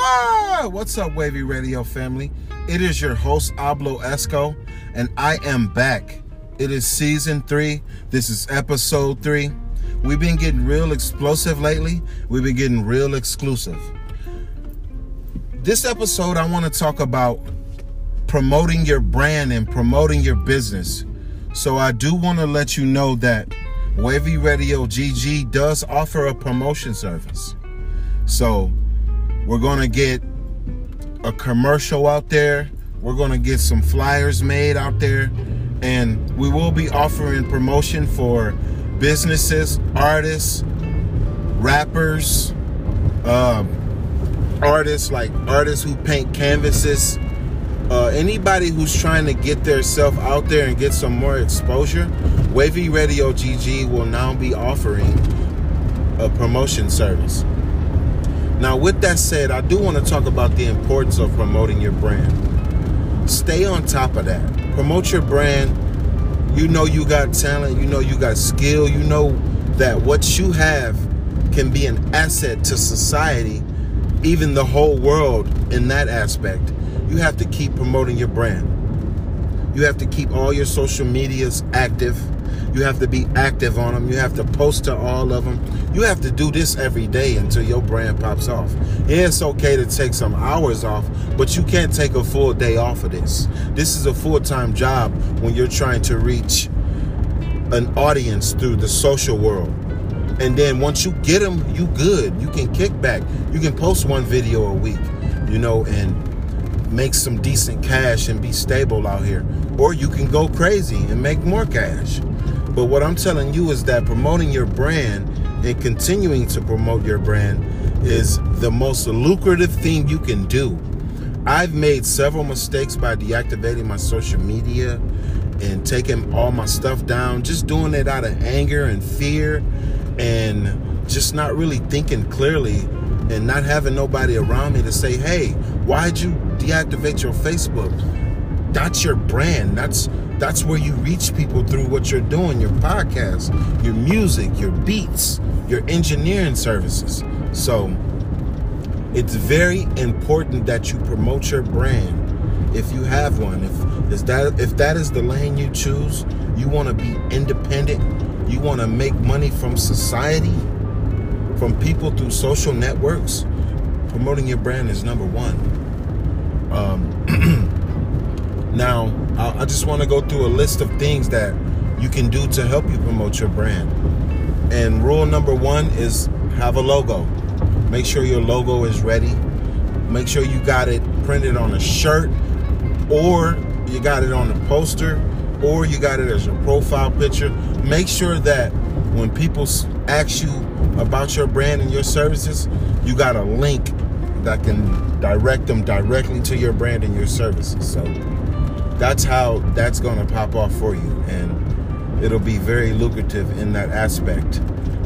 What? What's up, Wavy Radio family? It is your host, Ablo Esco, and I am back. It is season three. This is episode three. We've been getting real explosive lately. We've been getting real exclusive. This episode, I want to talk about promoting your brand and promoting your business. So I do want to let you know that Wavy Radio GG does offer a promotion service. So we're going to get a commercial out there. We're going to get some flyers made out there. And we will be offering promotion for businesses, artists, rappers, um, artists like artists who paint canvases, uh, anybody who's trying to get their self out there and get some more exposure. Wavy Radio GG will now be offering a promotion service. Now, with that said, I do want to talk about the importance of promoting your brand. Stay on top of that. Promote your brand. You know you got talent, you know you got skill, you know that what you have can be an asset to society, even the whole world in that aspect. You have to keep promoting your brand. You have to keep all your social medias active you have to be active on them. You have to post to all of them. You have to do this every day until your brand pops off. Yeah, it's okay to take some hours off, but you can't take a full day off of this. This is a full time job when you're trying to reach an audience through the social world. And then once you get them, you good. You can kick back. You can post one video a week, you know, and make some decent cash and be stable out here. Or you can go crazy and make more cash. But what I'm telling you is that promoting your brand and continuing to promote your brand is the most lucrative thing you can do. I've made several mistakes by deactivating my social media and taking all my stuff down, just doing it out of anger and fear and just not really thinking clearly and not having nobody around me to say, hey, why'd you deactivate your Facebook? That's your brand. That's that's where you reach people through what you're doing, your podcast, your music, your beats, your engineering services. So it's very important that you promote your brand if you have one. If is that if that is the lane you choose, you want to be independent, you want to make money from society, from people through social networks, promoting your brand is number one. Um, Now, I just want to go through a list of things that you can do to help you promote your brand. And rule number one is have a logo. Make sure your logo is ready. Make sure you got it printed on a shirt or you got it on a poster or you got it as your profile picture. Make sure that when people ask you about your brand and your services, you got a link that can direct them directly to your brand and your services. So that's how that's going to pop off for you and it'll be very lucrative in that aspect.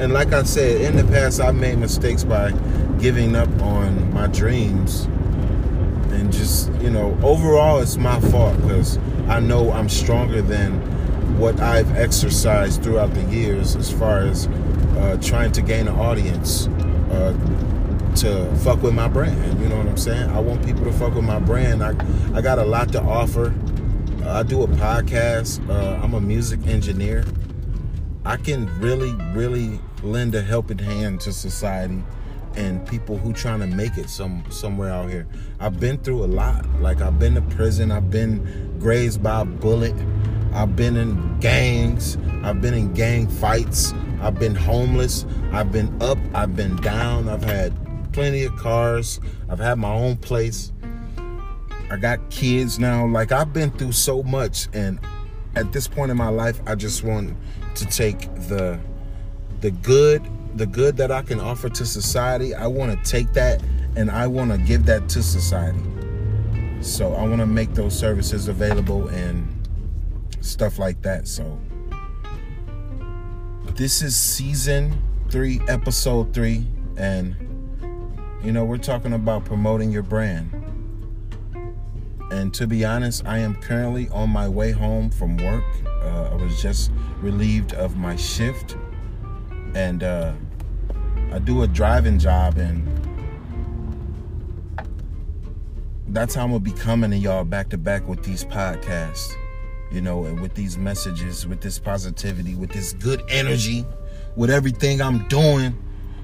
And like i said in the past i've made mistakes by giving up on my dreams and just you know overall it's my fault because i know i'm stronger than what i've exercised throughout the years as far as uh, trying to gain an audience uh, to fuck with my brand you know what i'm saying? I want people to fuck with my brand. I, I got a lot to offer I do a podcast. Uh, I'm a music engineer. I can really, really lend a helping hand to society and people who trying to make it some somewhere out here. I've been through a lot. Like I've been to prison. I've been grazed by a bullet. I've been in gangs. I've been in gang fights. I've been homeless. I've been up. I've been down. I've had plenty of cars. I've had my own place. I got kids now. Like I've been through so much and at this point in my life I just want to take the the good the good that I can offer to society. I want to take that and I want to give that to society. So I want to make those services available and stuff like that. So this is season 3, episode 3 and you know, we're talking about promoting your brand. And to be honest, I am currently on my way home from work. Uh, I was just relieved of my shift. And uh, I do a driving job. And that's how I'm gonna be coming to y'all back to back with these podcasts, you know, and with these messages, with this positivity, with this good energy, with everything I'm doing.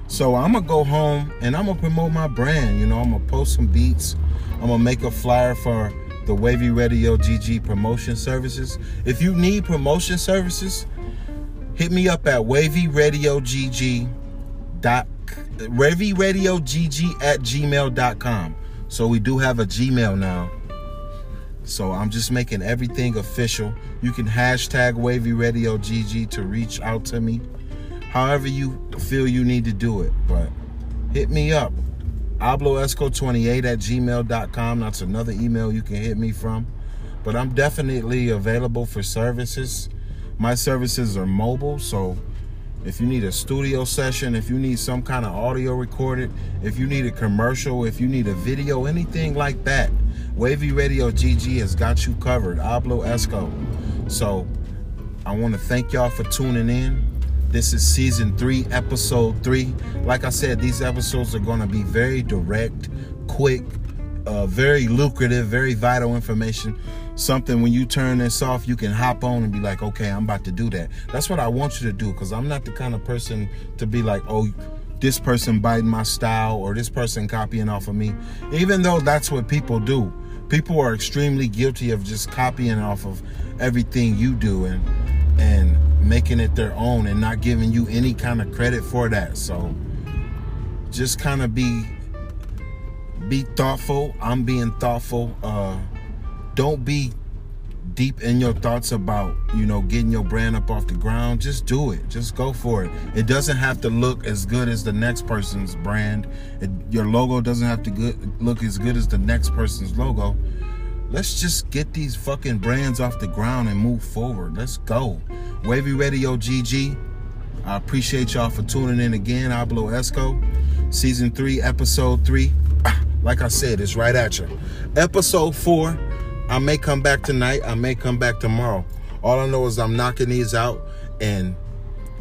So I'm gonna go home and I'm gonna promote my brand. You know, I'm gonna post some beats. I'm gonna make a flyer for the Wavy Radio GG promotion services. If you need promotion services, hit me up at wavyradiogg dot wavyradiogg at gmail.com. So we do have a Gmail now. So I'm just making everything official. You can hashtag Wavy Radio GG to reach out to me. However you feel you need to do it. But hit me up. AbloEsco28 at gmail.com. That's another email you can hit me from. But I'm definitely available for services. My services are mobile, so if you need a studio session, if you need some kind of audio recorded, if you need a commercial, if you need a video, anything like that, Wavy Radio GG has got you covered. Ablo Esco. So I want to thank y'all for tuning in. This is season three, episode three. Like I said, these episodes are going to be very direct, quick, uh, very lucrative, very vital information. Something when you turn this off you can hop on and be like okay i'm about to do that. That's what i want you to do because i'm not the kind of person to be like oh this person biting my style or this person copying off of me. Even though that's what people do people are extremely guilty of just copying off of everything you do and and making it their own and not giving you any kind of credit for that. So just kind of be be thoughtful. I'm being thoughtful. Uh don't be deep in your thoughts about you know getting your brand up off the ground. Just do it. Just go for it. It doesn't have to look as good as the next person's brand. It, your logo doesn't have to good, look as good as the next person's logo. Let's just get these fucking brands off the ground and move forward. Let's go wavy radio gg i appreciate y'all for tuning in again ablo esco season three episode three like i said it's right at you episode four I may come back tonight. I may come back tomorrow. All I know is I'm knocking these out and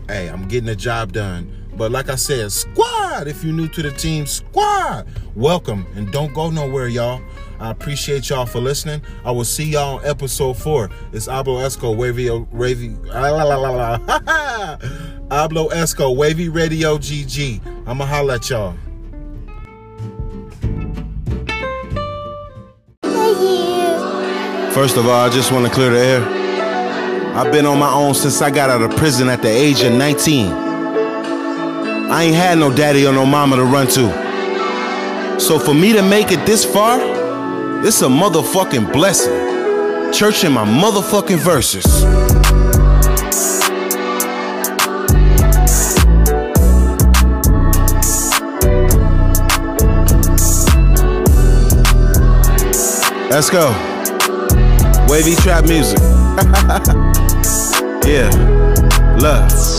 hey, I'm getting the job done. But like I said, squad, if you're new to the team, squad, welcome and don't go nowhere, y'all. I appreciate y'all for listening. I will see y'all on episode four. It's Ablo Esco, Wavy, Wavy, la, la, la, la. Ablo Esco, Wavy Radio GG. I'ma holla at y'all. First of all, I just want to clear the air. I've been on my own since I got out of prison at the age of 19. I ain't had no daddy or no mama to run to. So for me to make it this far, it's a motherfucking blessing. Church in my motherfucking verses. Let's go. Wavy trap music. yeah. Love.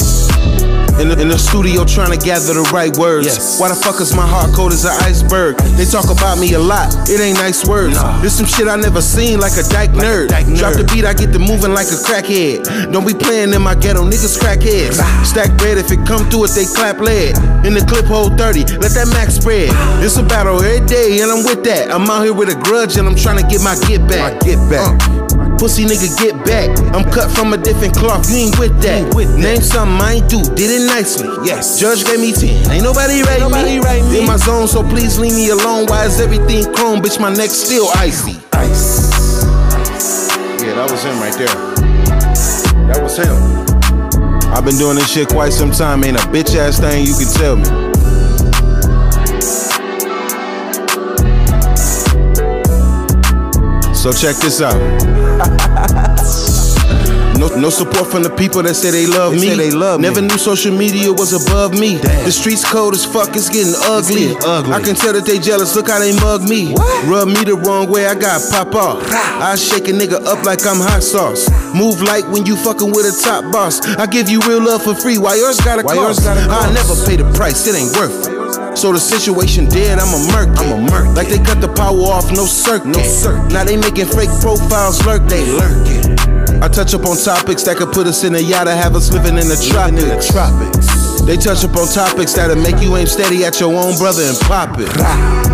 In the, in the, studio trying to gather the right words. Yes. Why the fuck is my heart cold as an iceberg? They talk about me a lot, it ain't nice words. Nah. There's some shit I never seen like a dyke like nerd. Dyke Drop nerd. the beat, I get to moving like a crackhead. Don't be playing in my ghetto, niggas crackheads. Stack bread, if it come through it, they clap lead. In the clip hold 30, let that max spread. It's a battle every day, and I'm with that. I'm out here with a grudge, and I'm trying to get my get back. My get back. Uh. Pussy nigga, get back. I'm cut from a different cloth, you ain't with that. With Name something I ain't do, did it nicely. Yes. Judge gave me 10. Ain't nobody right nobody me. Right me. In my zone, so please leave me alone. Why is everything chrome? Bitch, my neck still icy. Ice. Yeah, that was him right there. That was him. I've been doing this shit quite some time. Ain't a bitch ass thing you can tell me. So check this out. No, no support from the people that say they love they me. they love Never me. knew social media was above me. Damn. The streets cold as fuck, it's getting ugly. It's getting ugly. I can tell that they jealous. Look how they mug me. What? Rub me the wrong way, I got pop off. I shake a nigga up like I'm hot sauce. Move like when you fucking with a top boss. I give you real love for free. Why yours gotta Why cost? Yours gotta cost? I never pay the price. It ain't worth it. So the situation dead, I'm a murk. I'm a murk. Like they cut the power off, no circuit. No circuit. Now they making fake profiles lurk, they lurking. I touch up on topics that could put us in a yacht have us living in the tropics. In the tropics. They touch up on topics that'll make you aim steady at your own brother and pop it.